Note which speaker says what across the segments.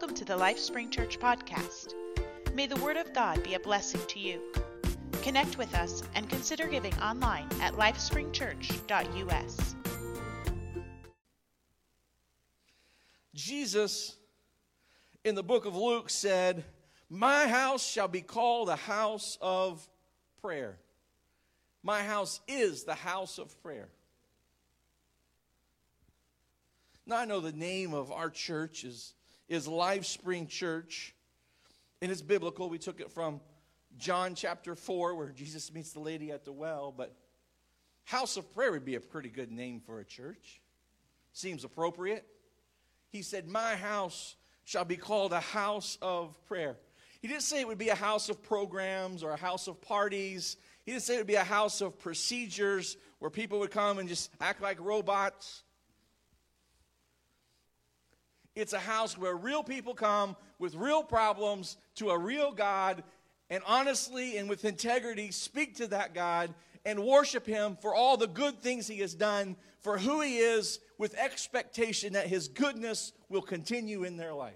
Speaker 1: Welcome to the Life Spring Church podcast. May the Word of God be a blessing to you. Connect with us and consider giving online at lifespringchurch.us.
Speaker 2: Jesus in the book of Luke said, My house shall be called a house of prayer. My house is the house of prayer. Now, I know the name of our church is, is Life Spring Church, and it's biblical. We took it from John chapter 4, where Jesus meets the lady at the well, but House of Prayer would be a pretty good name for a church. Seems appropriate. He said, My house shall be called a house of prayer. He didn't say it would be a house of programs or a house of parties. He didn't say it would be a house of procedures where people would come and just act like robots. It's a house where real people come with real problems to a real God and honestly and with integrity speak to that God and worship Him for all the good things He has done, for who He is, with expectation that His goodness will continue in their life.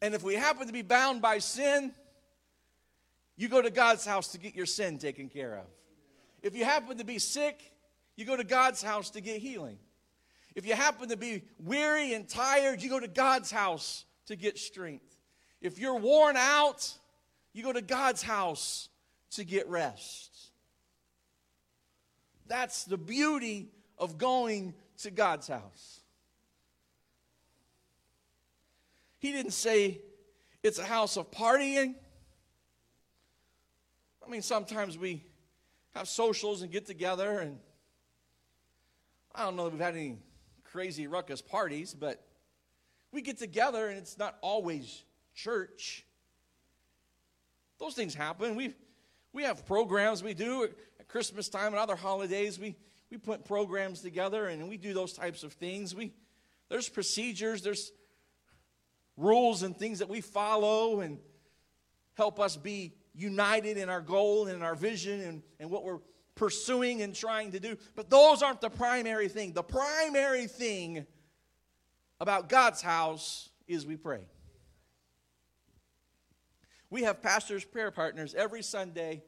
Speaker 2: And if we happen to be bound by sin, you go to God's house to get your sin taken care of. If you happen to be sick, you go to God's house to get healing. If you happen to be weary and tired, you go to God's house to get strength. If you're worn out, you go to God's house to get rest. That's the beauty of going to God's house. He didn't say it's a house of partying. I mean, sometimes we have socials and get together, and I don't know that we've had any crazy ruckus parties, but we get together and it's not always church. Those things happen. We we have programs we do at Christmas time and other holidays. We we put programs together and we do those types of things. We there's procedures, there's rules and things that we follow and help us be united in our goal and our vision and, and what we're pursuing and trying to do. But those aren't the primary thing. The primary thing about God's house is we pray. We have pastors prayer partners every Sunday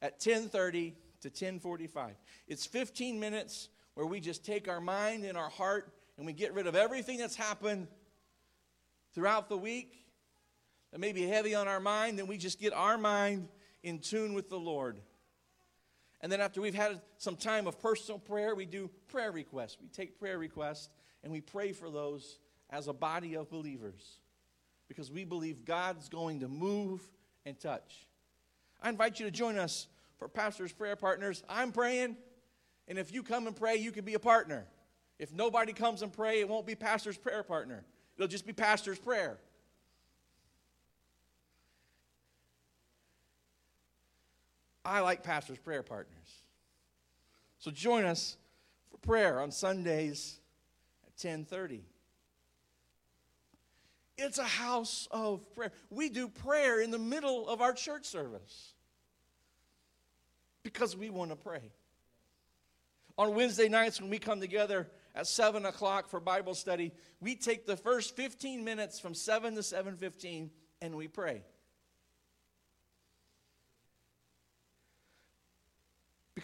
Speaker 2: at 10:30 to 10:45. It's 15 minutes where we just take our mind and our heart and we get rid of everything that's happened throughout the week that may be heavy on our mind, then we just get our mind in tune with the Lord. And then after we've had some time of personal prayer, we do prayer requests. We take prayer requests and we pray for those as a body of believers because we believe God's going to move and touch. I invite you to join us for Pastor's Prayer Partners. I'm praying, and if you come and pray, you can be a partner. If nobody comes and pray, it won't be Pastor's Prayer Partner. It'll just be Pastor's Prayer. I like Pastor's Prayer Partners. So join us for prayer on Sundays at 1030. It's a house of prayer. We do prayer in the middle of our church service because we want to pray. On Wednesday nights, when we come together at 7 o'clock for Bible study, we take the first 15 minutes from 7 to 7.15 and we pray.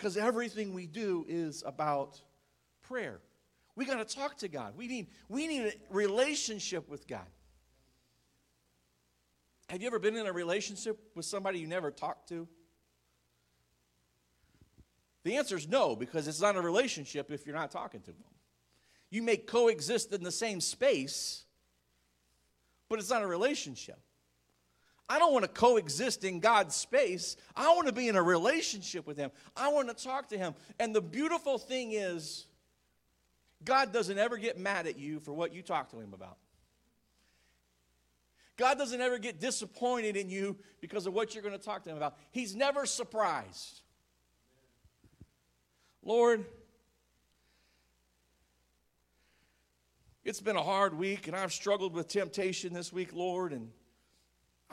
Speaker 2: Because everything we do is about prayer. We got to talk to God. We need, we need a relationship with God. Have you ever been in a relationship with somebody you never talked to? The answer is no, because it's not a relationship if you're not talking to them. You may coexist in the same space, but it's not a relationship. I don't want to coexist in God's space. I want to be in a relationship with Him. I want to talk to Him. And the beautiful thing is, God doesn't ever get mad at you for what you talk to Him about. God doesn't ever get disappointed in you because of what you're going to talk to Him about. He's never surprised. Lord, it's been a hard week and I've struggled with temptation this week, Lord, and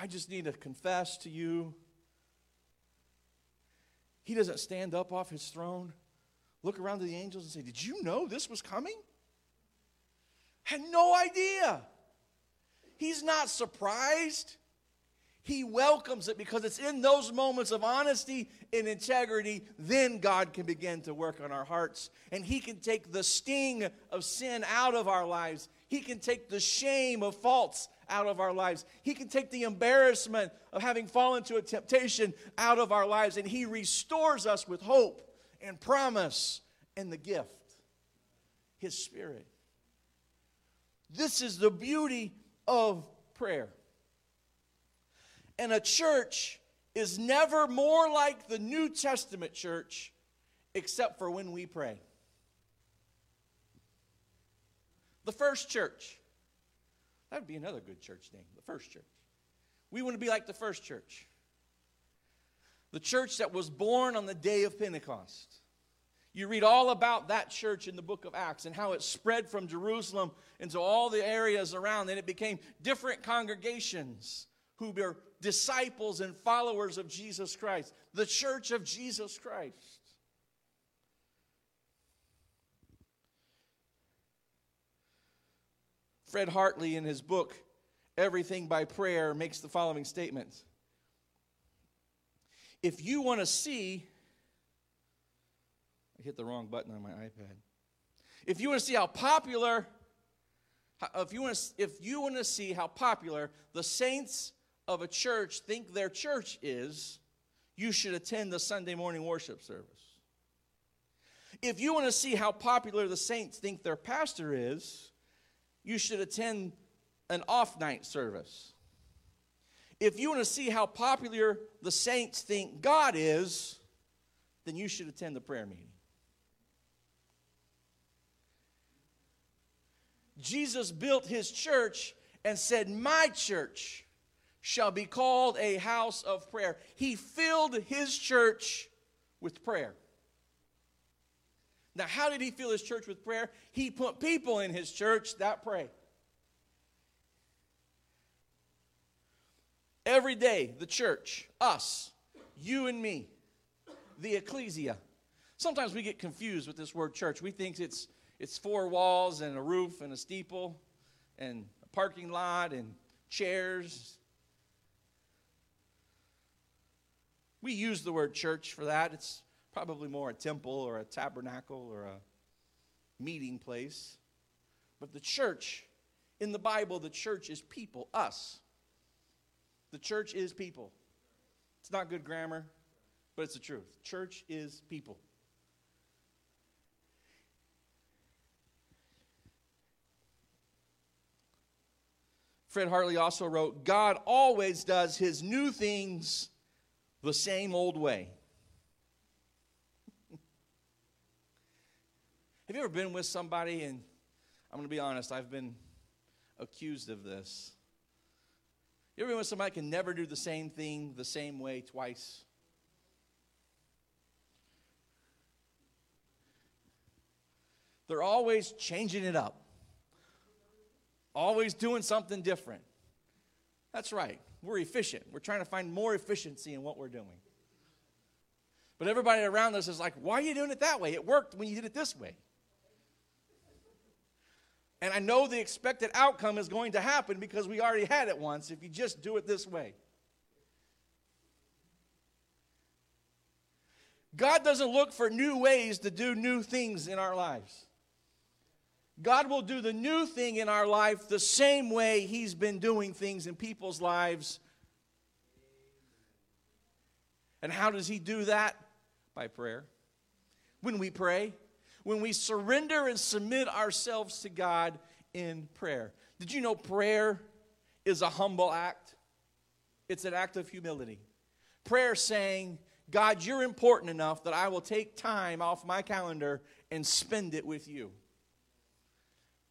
Speaker 2: I just need to confess to you. He doesn't stand up off his throne, look around to the angels, and say, Did you know this was coming? Had no idea. He's not surprised. He welcomes it because it's in those moments of honesty and integrity, then God can begin to work on our hearts. And He can take the sting of sin out of our lives. He can take the shame of faults out of our lives. He can take the embarrassment of having fallen to a temptation out of our lives. And He restores us with hope and promise and the gift His Spirit. This is the beauty of prayer. And a church is never more like the New Testament church except for when we pray. The first church. That would be another good church name, the first church. We want to be like the first church. The church that was born on the day of Pentecost. You read all about that church in the book of Acts and how it spread from Jerusalem into all the areas around, and it became different congregations who were disciples and followers of Jesus Christ, the church of Jesus Christ. Fred Hartley, in his book, Everything by Prayer, makes the following statement If you want to see, I hit the wrong button on my iPad. If you want to see how popular, if you want to, if you want to see how popular the saints of a church think their church is, you should attend the Sunday morning worship service. If you want to see how popular the saints think their pastor is, you should attend an off night service. If you want to see how popular the saints think God is, then you should attend the prayer meeting. Jesus built his church and said, My church shall be called a house of prayer. He filled his church with prayer. Now, how did he fill his church with prayer? He put people in his church that pray. Every day, the church, us, you and me, the ecclesia. Sometimes we get confused with this word church. We think it's, it's four walls and a roof and a steeple and a parking lot and chairs We use the word church for that. It's probably more a temple or a tabernacle or a meeting place. But the church, in the Bible, the church is people, us. The church is people. It's not good grammar, but it's the truth. Church is people. Fred Hartley also wrote God always does his new things the same old way. Have you ever been with somebody, and I'm going to be honest, I've been accused of this. You ever been with somebody can never do the same thing the same way twice? They're always changing it up, always doing something different. That's right. We're efficient. We're trying to find more efficiency in what we're doing. But everybody around us is like, why are you doing it that way? It worked when you did it this way. And I know the expected outcome is going to happen because we already had it once if you just do it this way. God doesn't look for new ways to do new things in our lives. God will do the new thing in our life the same way He's been doing things in people's lives. And how does He do that? By prayer. When we pray, when we surrender and submit ourselves to God in prayer. Did you know prayer is a humble act? It's an act of humility. Prayer saying, God, you're important enough that I will take time off my calendar and spend it with you.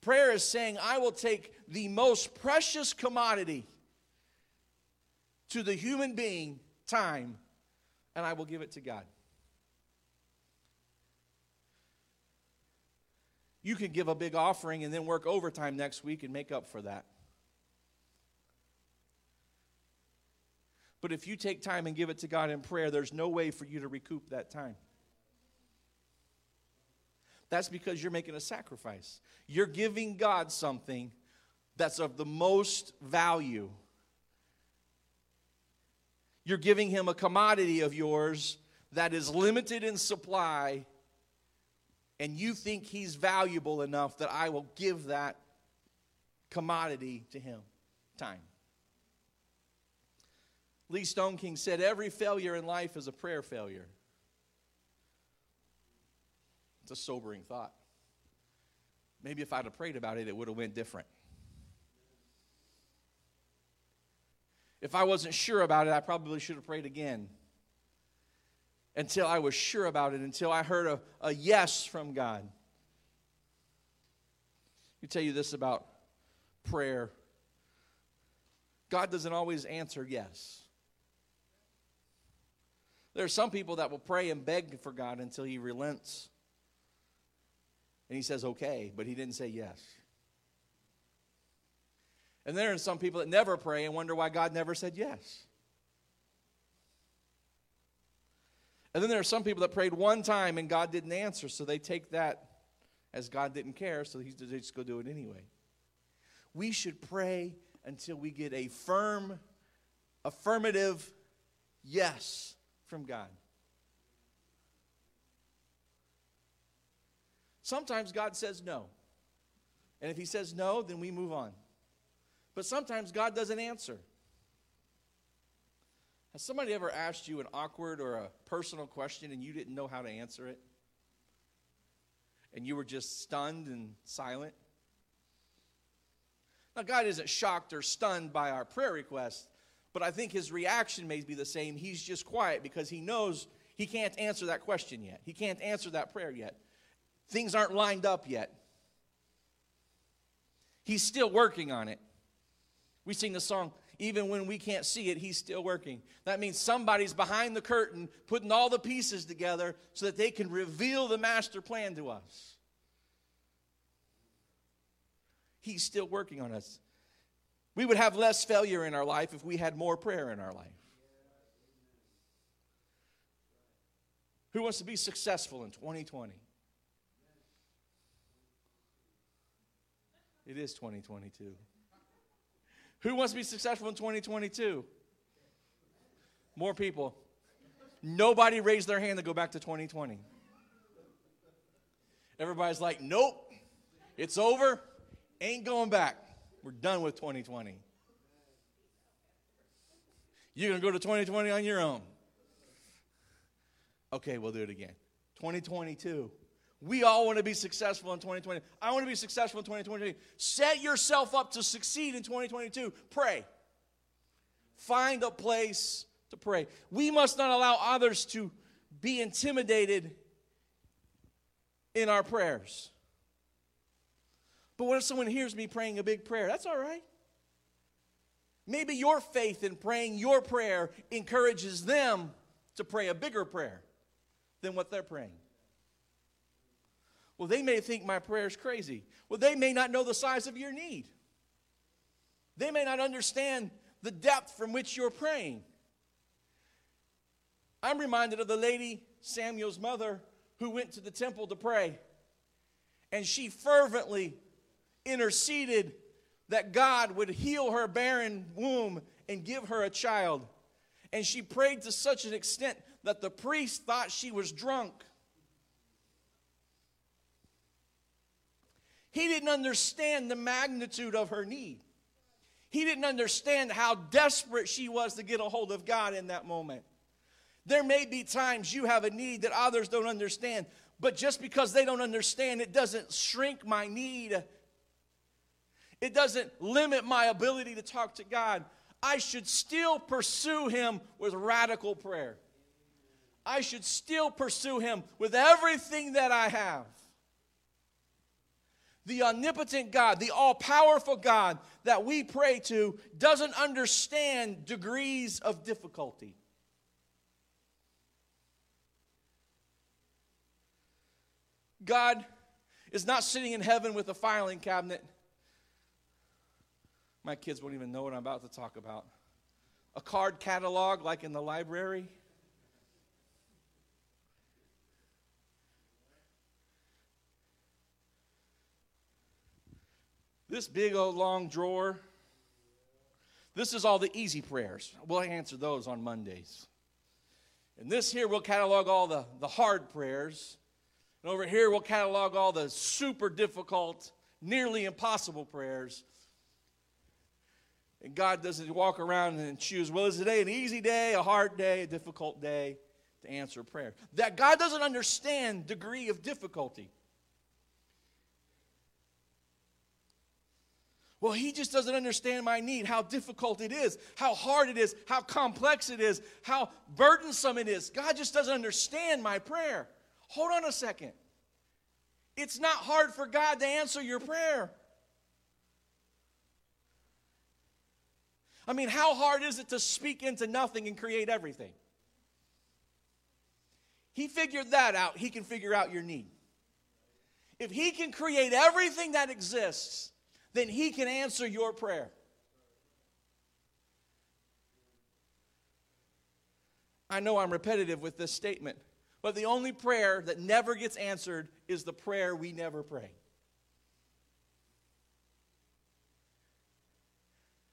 Speaker 2: Prayer is saying, I will take the most precious commodity to the human being, time, and I will give it to God. You can give a big offering and then work overtime next week and make up for that. But if you take time and give it to God in prayer, there's no way for you to recoup that time. That's because you're making a sacrifice. You're giving God something that's of the most value. You're giving him a commodity of yours that is limited in supply, and you think he's valuable enough that I will give that commodity to him time. Lee Stoneking said, Every failure in life is a prayer failure. It's a sobering thought. Maybe if I'd have prayed about it, it would have went different. If I wasn't sure about it, I probably should have prayed again. Until I was sure about it, until I heard a, a yes from God. Me tell you this about prayer God doesn't always answer yes. There are some people that will pray and beg for God until He relents. And He says, okay, but He didn't say yes. And there are some people that never pray and wonder why God never said yes. And then there are some people that prayed one time and God didn't answer, so they take that as God didn't care, so they just go do it anyway. We should pray until we get a firm, affirmative yes from God. Sometimes God says no. And if He says no, then we move on. But sometimes God doesn't answer. Has somebody ever asked you an awkward or a personal question and you didn't know how to answer it? And you were just stunned and silent? Now, God isn't shocked or stunned by our prayer request, but I think his reaction may be the same. He's just quiet because he knows he can't answer that question yet. He can't answer that prayer yet. Things aren't lined up yet. He's still working on it. We sing the song, even when we can't see it, he's still working. That means somebody's behind the curtain putting all the pieces together so that they can reveal the master plan to us. He's still working on us. We would have less failure in our life if we had more prayer in our life. Who wants to be successful in 2020? It is 2022. Who wants to be successful in 2022? More people. Nobody raised their hand to go back to 2020. Everybody's like, nope, it's over. Ain't going back. We're done with 2020. You're going to go to 2020 on your own. Okay, we'll do it again. 2022. We all want to be successful in 2020. I want to be successful in 2020. Set yourself up to succeed in 2022. Pray. Find a place to pray. We must not allow others to be intimidated in our prayers. But what if someone hears me praying a big prayer? That's all right. Maybe your faith in praying your prayer encourages them to pray a bigger prayer than what they're praying. Well, they may think my prayer is crazy. Well, they may not know the size of your need. They may not understand the depth from which you're praying. I'm reminded of the lady, Samuel's mother, who went to the temple to pray. And she fervently interceded that God would heal her barren womb and give her a child. And she prayed to such an extent that the priest thought she was drunk. He didn't understand the magnitude of her need. He didn't understand how desperate she was to get a hold of God in that moment. There may be times you have a need that others don't understand, but just because they don't understand, it doesn't shrink my need it doesn't limit my ability to talk to God. I should still pursue Him with radical prayer. I should still pursue Him with everything that I have. The omnipotent God, the all powerful God that we pray to, doesn't understand degrees of difficulty. God is not sitting in heaven with a filing cabinet my kids won't even know what I'm about to talk about. A card catalog like in the library. This big old long drawer, this is all the easy prayers. We'll answer those on Mondays. And this here, we'll catalog all the, the hard prayers. And over here, we'll catalog all the super difficult, nearly impossible prayers. And God doesn't walk around and choose, well, is today an easy day, a hard day, a difficult day to answer prayer? That God doesn't understand degree of difficulty. Well, he just doesn't understand my need, how difficult it is, how hard it is, how complex it is, how burdensome it is. God just doesn't understand my prayer. Hold on a second. It's not hard for God to answer your prayer. I mean, how hard is it to speak into nothing and create everything? He figured that out. He can figure out your need. If He can create everything that exists, then He can answer your prayer. I know I'm repetitive with this statement, but the only prayer that never gets answered is the prayer we never pray.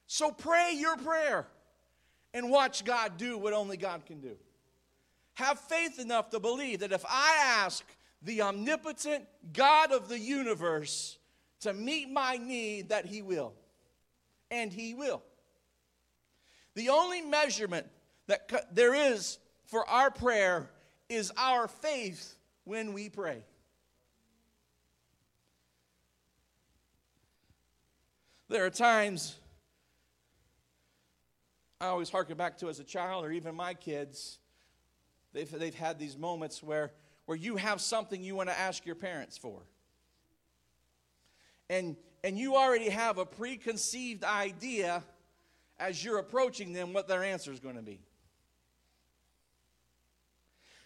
Speaker 2: So pray your prayer and watch God do what only God can do. Have faith enough to believe that if I ask the omnipotent God of the universe to meet my need, that He will. And He will. The only measurement that there is for our prayer is our faith when we pray. There are times I always harken back to as a child, or even my kids, they've, they've had these moments where, where you have something you want to ask your parents for. And, and you already have a preconceived idea as you're approaching them what their answer is going to be.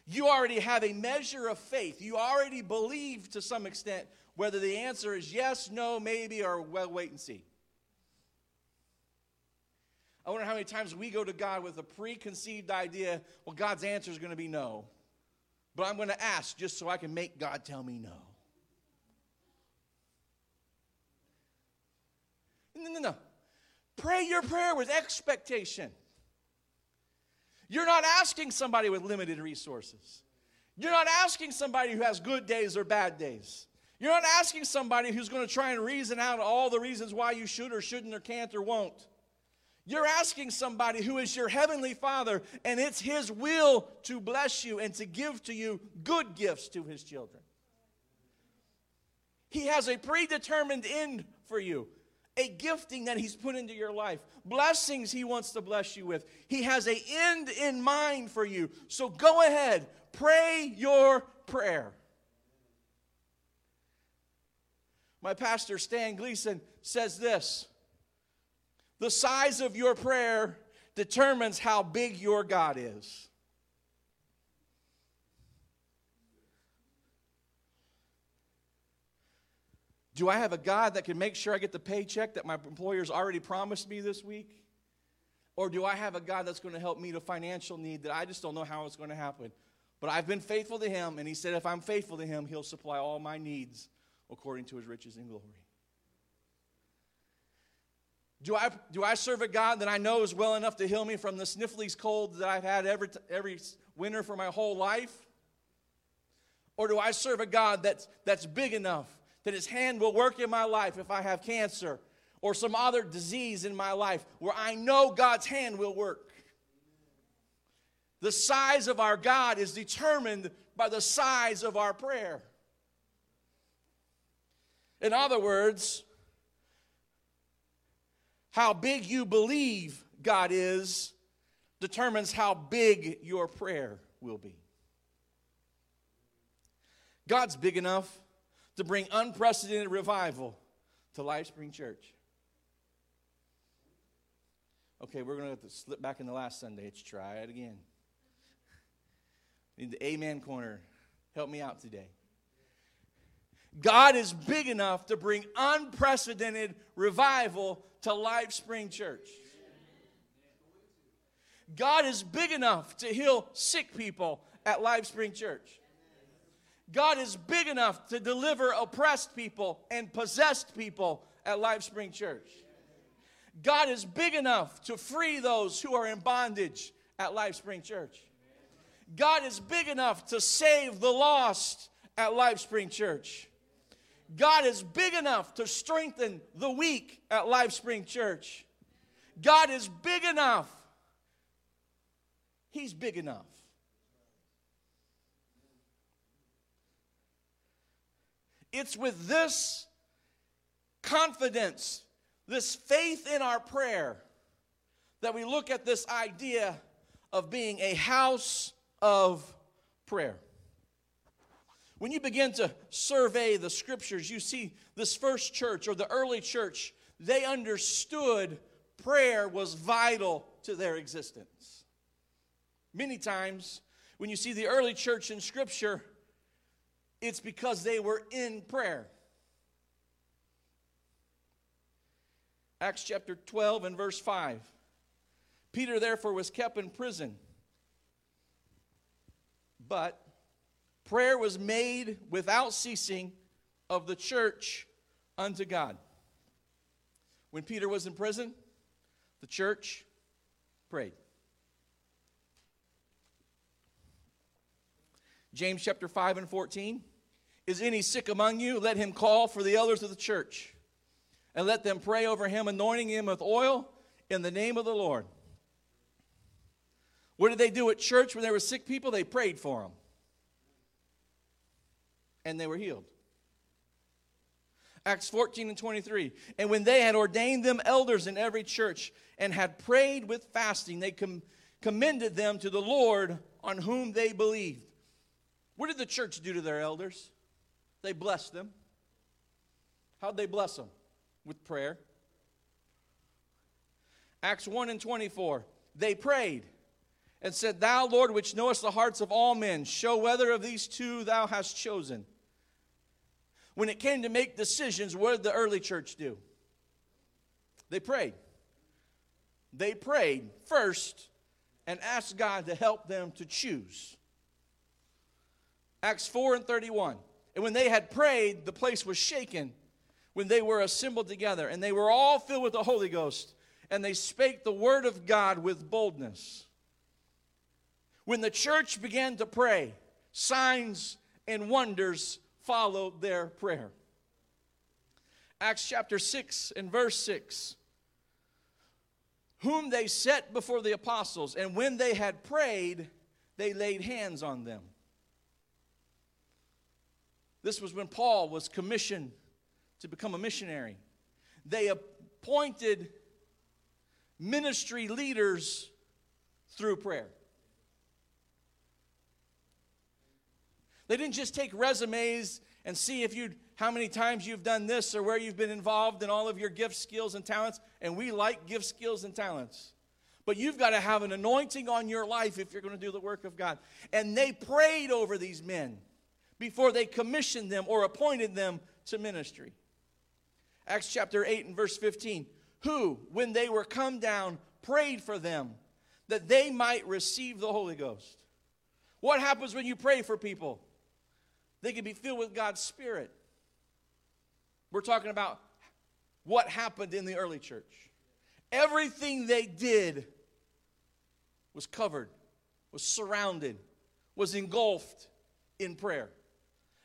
Speaker 2: You already have a measure of faith. You already believe to some extent whether the answer is yes, no, maybe, or well, wait and see. I wonder how many times we go to God with a preconceived idea, well, God's answer is going to be no. But I'm going to ask just so I can make God tell me no. No, no, no. Pray your prayer with expectation. You're not asking somebody with limited resources. You're not asking somebody who has good days or bad days. You're not asking somebody who's going to try and reason out all the reasons why you should or shouldn't or can't or won't. You're asking somebody who is your heavenly Father, and it's His will to bless you and to give to you good gifts to His children. He has a predetermined end for you a gifting that He's put into your life, blessings He wants to bless you with. He has a end in mind for you. So go ahead, pray your prayer. My pastor, Stan Gleason, says this The size of your prayer determines how big your God is. Do I have a God that can make sure I get the paycheck that my employer's already promised me this week? Or do I have a God that's going to help meet a financial need that I just don't know how it's going to happen? But I've been faithful to Him, and He said if I'm faithful to Him, He'll supply all my needs according to His riches and glory. Do I, do I serve a God that I know is well enough to heal me from the sniffles cold that I've had every, every winter for my whole life? Or do I serve a God that's, that's big enough that His hand will work in my life if I have cancer or some other disease in my life where I know God's hand will work. The size of our God is determined by the size of our prayer. In other words, how big you believe God is determines how big your prayer will be. God's big enough to bring unprecedented revival to Life Spring Church. Okay, we're going to have to slip back in the last Sunday. Let's try it again. Need the amen corner. Help me out today. God is big enough to bring unprecedented revival to Life Spring Church. God is big enough to heal sick people at Life Spring Church. God is big enough to deliver oppressed people and possessed people at Life Spring Church. God is big enough to free those who are in bondage at Life Spring Church. God is big enough to save the lost at Life Spring Church. God is big enough to strengthen the weak at Life Spring Church. God is big enough. He's big enough. It's with this confidence, this faith in our prayer, that we look at this idea of being a house of prayer. When you begin to survey the scriptures, you see this first church or the early church, they understood prayer was vital to their existence. Many times, when you see the early church in scripture, it's because they were in prayer. Acts chapter 12 and verse 5. Peter, therefore, was kept in prison. But prayer was made without ceasing of the church unto God. When Peter was in prison, the church prayed. James chapter 5 and 14. Is any sick among you? Let him call for the elders of the church and let them pray over him, anointing him with oil in the name of the Lord. What did they do at church when there were sick people? They prayed for them. And they were healed. Acts 14 and 23. And when they had ordained them elders in every church and had prayed with fasting, they com- commended them to the Lord on whom they believed. What did the church do to their elders? They blessed them. How'd they bless them? With prayer. Acts 1 and 24. They prayed and said, Thou, Lord, which knowest the hearts of all men, show whether of these two thou hast chosen. When it came to make decisions, what did the early church do? They prayed. They prayed first and asked God to help them to choose. Acts 4 and 31. And when they had prayed, the place was shaken when they were assembled together. And they were all filled with the Holy Ghost. And they spake the word of God with boldness. When the church began to pray, signs and wonders followed their prayer. Acts chapter 6 and verse 6 whom they set before the apostles, and when they had prayed, they laid hands on them. This was when Paul was commissioned to become a missionary. They appointed ministry leaders through prayer. They didn't just take resumes and see if you how many times you've done this or where you've been involved in all of your gifts, skills, and talents. And we like gifts, skills, and talents. But you've got to have an anointing on your life if you're going to do the work of God. And they prayed over these men before they commissioned them or appointed them to ministry. Acts chapter 8 and verse 15. Who, when they were come down, prayed for them that they might receive the Holy Ghost. What happens when you pray for people? They can be filled with God's Spirit. We're talking about what happened in the early church. Everything they did was covered, was surrounded, was engulfed in prayer.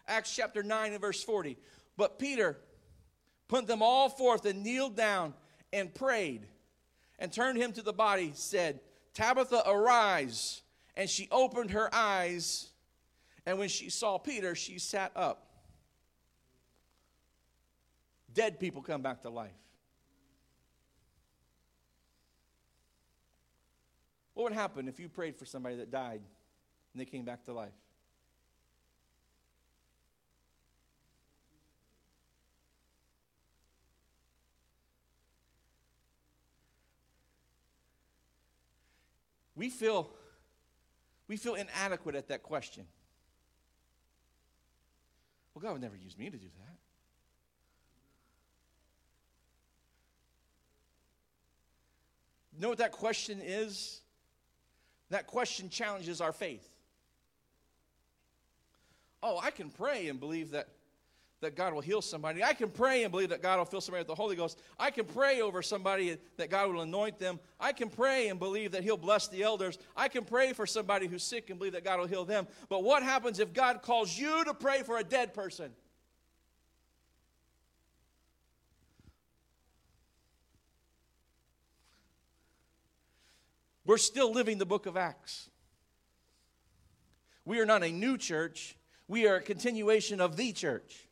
Speaker 2: Acts chapter 9 and verse 40. But Peter put them all forth and kneeled down and prayed and turned him to the body, said, Tabitha, arise. And she opened her eyes, and when she saw Peter, she sat up. Dead people come back to life. What would happen if you prayed for somebody that died and they came back to life? We feel we feel inadequate at that question. Well, God would never use me to do that. Know what that question is? That question challenges our faith. Oh, I can pray and believe that that God will heal somebody. I can pray and believe that God will fill somebody with the Holy Ghost. I can pray over somebody that God will anoint them. I can pray and believe that He'll bless the elders. I can pray for somebody who's sick and believe that God will heal them. But what happens if God calls you to pray for a dead person? We're still living the book of Acts. We are not a new church, we are a continuation of the church.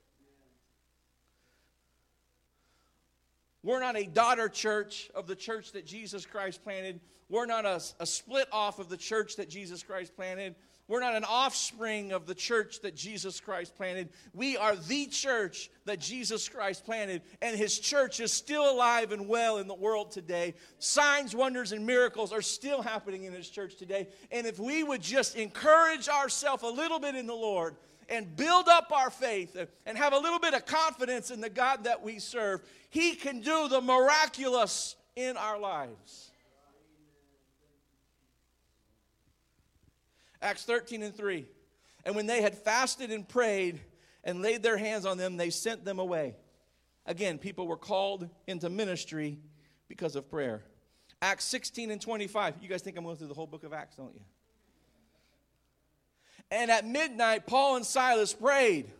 Speaker 2: We're not a daughter church of the church that Jesus Christ planted. We're not a, a, split off of the church that Jesus Christ planted. We're not an offspring of the church that Jesus Christ planted. We are the church that Jesus Christ planted, and his church is still alive and well in the world today. Signs, wonders, and miracles are still happening in his church today. And if we would just encourage ourselves a little bit in the Lord, and build up our faith and have a little bit of confidence in the God that we serve, He can do the miraculous in our lives. Acts 13 and 3. And when they had fasted and prayed and laid their hands on them, they sent them away. Again, people were called into ministry because of prayer. Acts 16 and 25. You guys think I'm going through the whole book of Acts, don't you? And at midnight, Paul and Silas prayed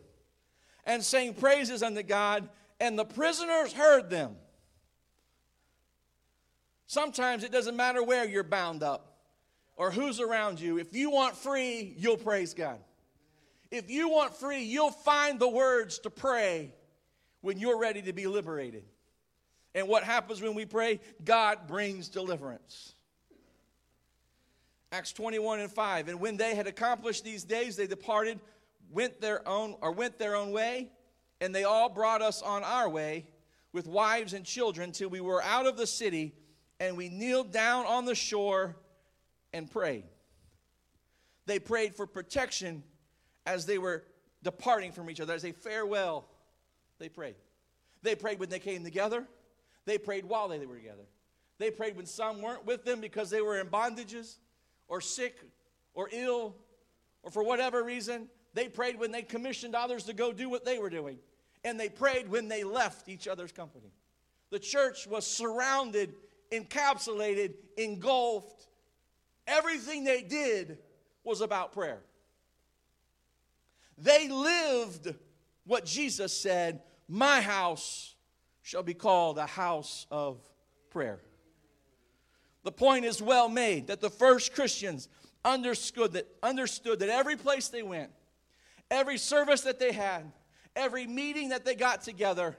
Speaker 2: and sang praises unto God, and the prisoners heard them. Sometimes it doesn't matter where you're bound up or who's around you. If you want free, you'll praise God. If you want free, you'll find the words to pray when you're ready to be liberated. And what happens when we pray? God brings deliverance. Acts 21 and 5. And when they had accomplished these days, they departed, went their own or went their own way, and they all brought us on our way with wives and children till we were out of the city, and we kneeled down on the shore and prayed. They prayed for protection as they were departing from each other, as a farewell. They prayed. They prayed when they came together. They prayed while they were together. They prayed when some weren't with them because they were in bondages or sick or ill or for whatever reason. They prayed when they commissioned others to go do what they were doing. And they prayed when they left each other's company. The church was surrounded, encapsulated, engulfed. Everything they did was about prayer. They lived what Jesus said My house shall be called a house of prayer. The point is well made that the first Christians understood that, understood that every place they went, every service that they had, every meeting that they got together,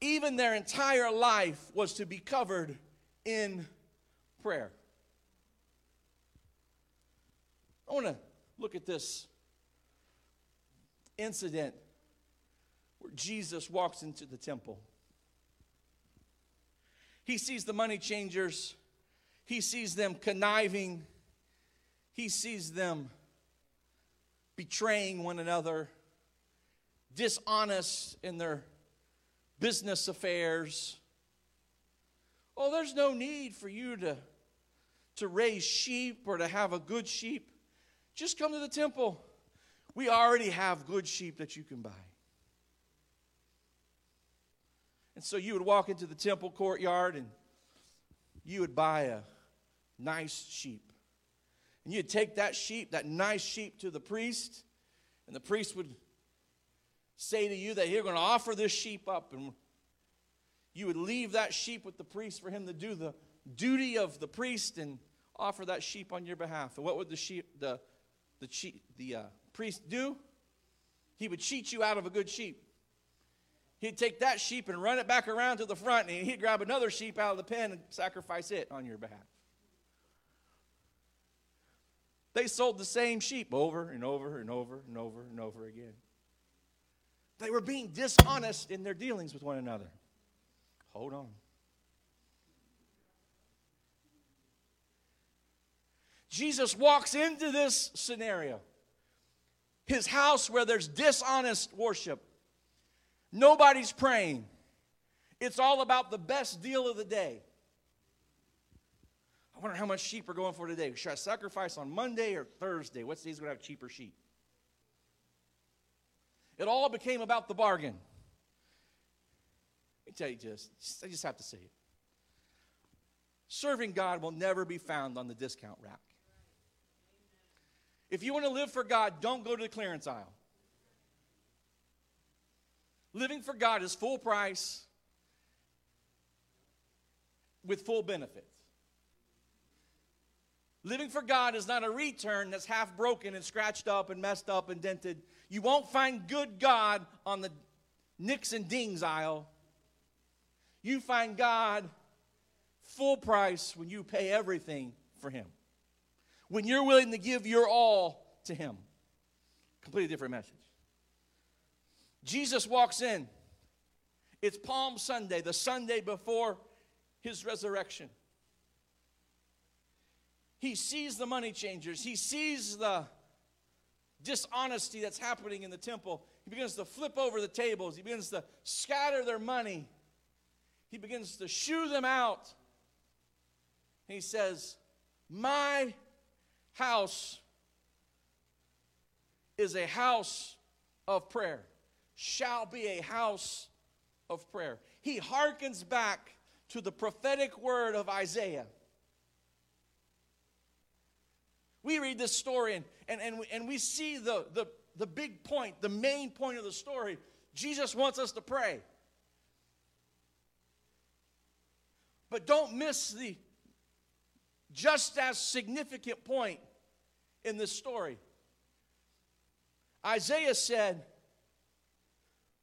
Speaker 2: even their entire life was to be covered in prayer. I want to look at this incident where Jesus walks into the temple. He sees the money changers he sees them conniving, he sees them betraying one another, dishonest in their business affairs. Oh, there's no need for you to, to raise sheep or to have a good sheep. Just come to the temple. We already have good sheep that you can buy. And so you would walk into the temple courtyard and you would buy a nice sheep. And you'd take that sheep, that nice sheep, to the priest, and the priest would say to you that you're going to offer this sheep up, and you would leave that sheep with the priest for him to do the duty of the priest and offer that sheep on your behalf. And what would the sheep, the the, cheat, the uh, priest do? He would cheat you out of a good sheep. He'd take that sheep and run it back around to the front, and he'd grab another sheep out of the pen and sacrifice it on your behalf. They sold the same sheep over and over and over and over and over again. They were being dishonest in their dealings with one another. Hold on. Jesus walks into this scenario his house where there's dishonest worship. Nobody's praying. It's all about the best deal of the day. I wonder how much sheep are going for today. Should I sacrifice on Monday or Thursday? What's these going to have cheaper sheep? It all became about the bargain. Let me tell you just, I just have to say it. Serving God will never be found on the discount rack. If you want to live for God, don't go to the clearance aisle. Living for God is full price with full benefits. Living for God is not a return that's half broken and scratched up and messed up and dented. You won't find good God on the nicks and dings aisle. You find God full price when you pay everything for Him. When you're willing to give your all to Him. Completely different message. Jesus walks in. It's Palm Sunday, the Sunday before His resurrection. He sees the money changers, he sees the dishonesty that's happening in the temple. He begins to flip over the tables, he begins to scatter their money, he begins to shoo them out. he says, My house is a house of prayer, shall be a house of prayer. He hearkens back to the prophetic word of Isaiah. We read this story and, and, and, we, and we see the, the, the big point, the main point of the story. Jesus wants us to pray. But don't miss the just as significant point in this story. Isaiah said,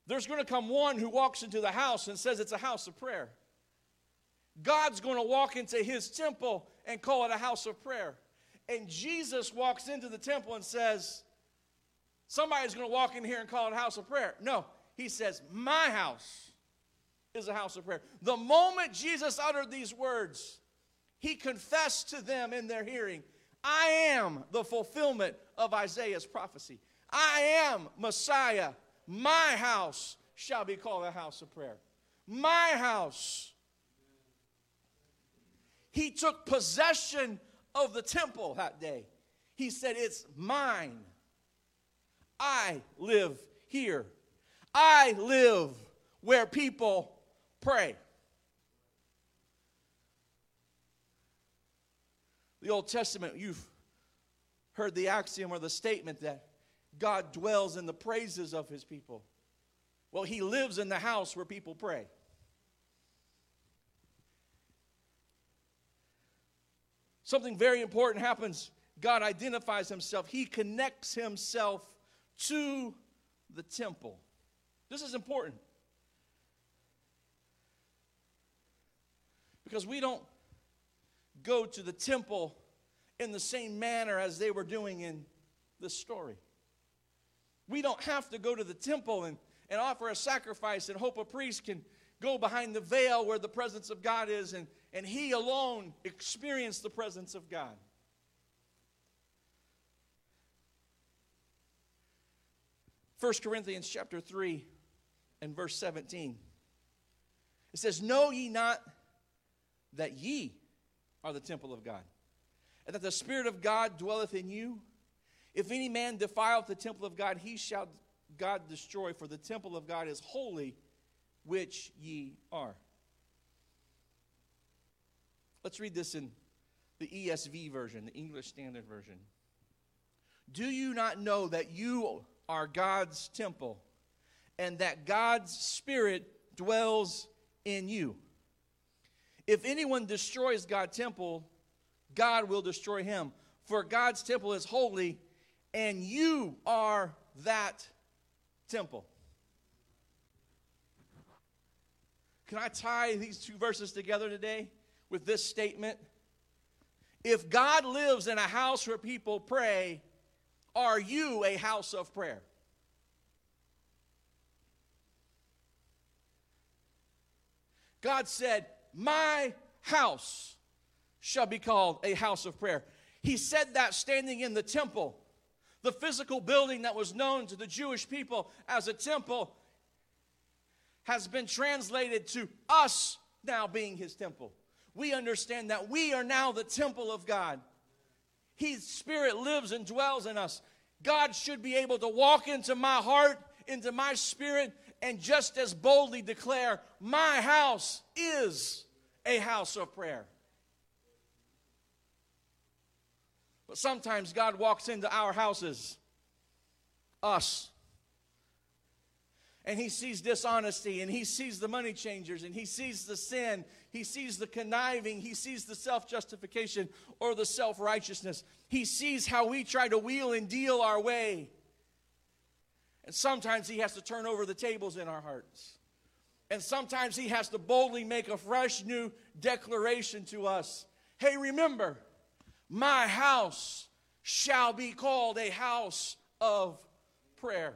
Speaker 2: There's going to come one who walks into the house and says it's a house of prayer. God's going to walk into his temple and call it a house of prayer. And Jesus walks into the temple and says, Somebody's going to walk in here and call it a house of prayer. No, he says, My house is a house of prayer. The moment Jesus uttered these words, he confessed to them in their hearing, I am the fulfillment of Isaiah's prophecy. I am Messiah. My house shall be called a house of prayer. My house. He took possession of the temple that day. He said, It's mine. I live here. I live where people pray. The Old Testament, you've heard the axiom or the statement that God dwells in the praises of his people. Well, he lives in the house where people pray. Something very important happens. God identifies himself, he connects himself to the temple. This is important. Because we don't go to the temple in the same manner as they were doing in this story. We don't have to go to the temple and, and offer a sacrifice and hope a priest can go behind the veil where the presence of God is and, and he alone experience the presence of God. First Corinthians chapter 3 and verse 17. It says, Know ye not that ye are the temple of God, and that the Spirit of God dwelleth in you? If any man defileth the temple of God, he shall God destroy, for the temple of God is holy, which ye are. Let's read this in the ESV version, the English Standard Version. Do you not know that you are God's temple and that God's Spirit dwells in you? If anyone destroys God's temple, God will destroy him. For God's temple is holy, and you are that temple. Can I tie these two verses together today with this statement? If God lives in a house where people pray, are you a house of prayer? God said, My house shall be called a house of prayer. He said that standing in the temple the physical building that was known to the Jewish people as a temple has been translated to us now being his temple. We understand that we are now the temple of God. His spirit lives and dwells in us. God should be able to walk into my heart into my spirit and just as boldly declare, My house is a house of prayer. But sometimes God walks into our houses, us, and he sees dishonesty and he sees the money changers and he sees the sin. He sees the conniving. He sees the self-justification or the self-righteousness. He sees how we try to wheel and deal our way. And sometimes he has to turn over the tables in our hearts. And sometimes he has to boldly make a fresh new declaration to us. Hey remember my house shall be called a house of prayer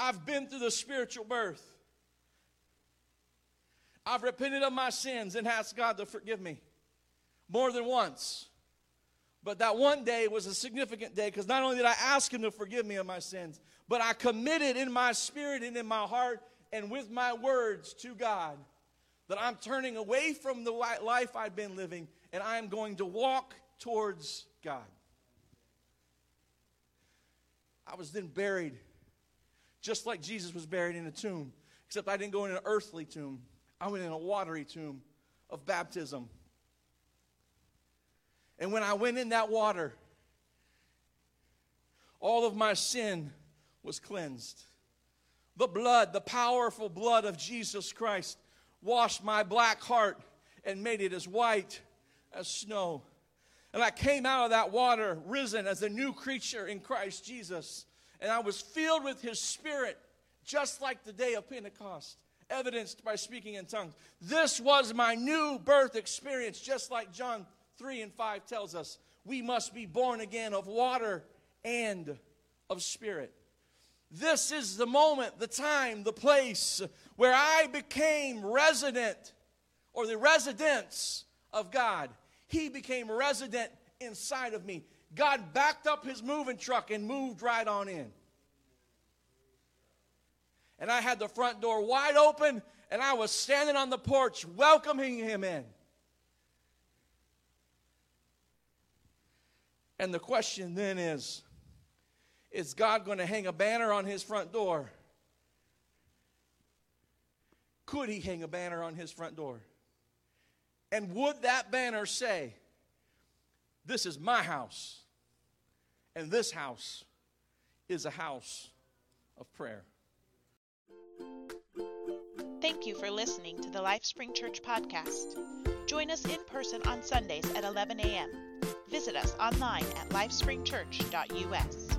Speaker 2: I've been through the spiritual birth. I've repented of my sins and asked God to forgive me more than once. But that one day was a significant day because not only did I ask Him to forgive me of my sins, but I committed in my spirit and in my heart and with my words to God that I'm turning away from the life I've been living and I am going to walk towards God. I was then buried just like Jesus was buried in a tomb, except I didn't go in an earthly tomb, I went in a watery tomb of baptism. And when I went in that water, all of my sin was cleansed. The blood, the powerful blood of Jesus Christ, washed my black heart and made it as white as snow. And I came out of that water risen as a new creature in Christ Jesus and I was filled with his spirit, just like the day of Pentecost, evidenced by speaking in tongues. This was my new birth experience, just like John 3 and 5 tells us. We must be born again of water and of spirit. This is the moment, the time, the place where I became resident or the residence of God. He became resident inside of me. God backed up his moving truck and moved right on in. And I had the front door wide open, and I was standing on the porch welcoming him in. And the question then is Is God going to hang a banner on his front door? Could he hang a banner on his front door? And would that banner say, This is my house? And this house is a house of prayer.
Speaker 1: Thank you for listening to the LifeSpring Church podcast. Join us in person on Sundays at 11 a.m. Visit us online at lifespringchurch.us.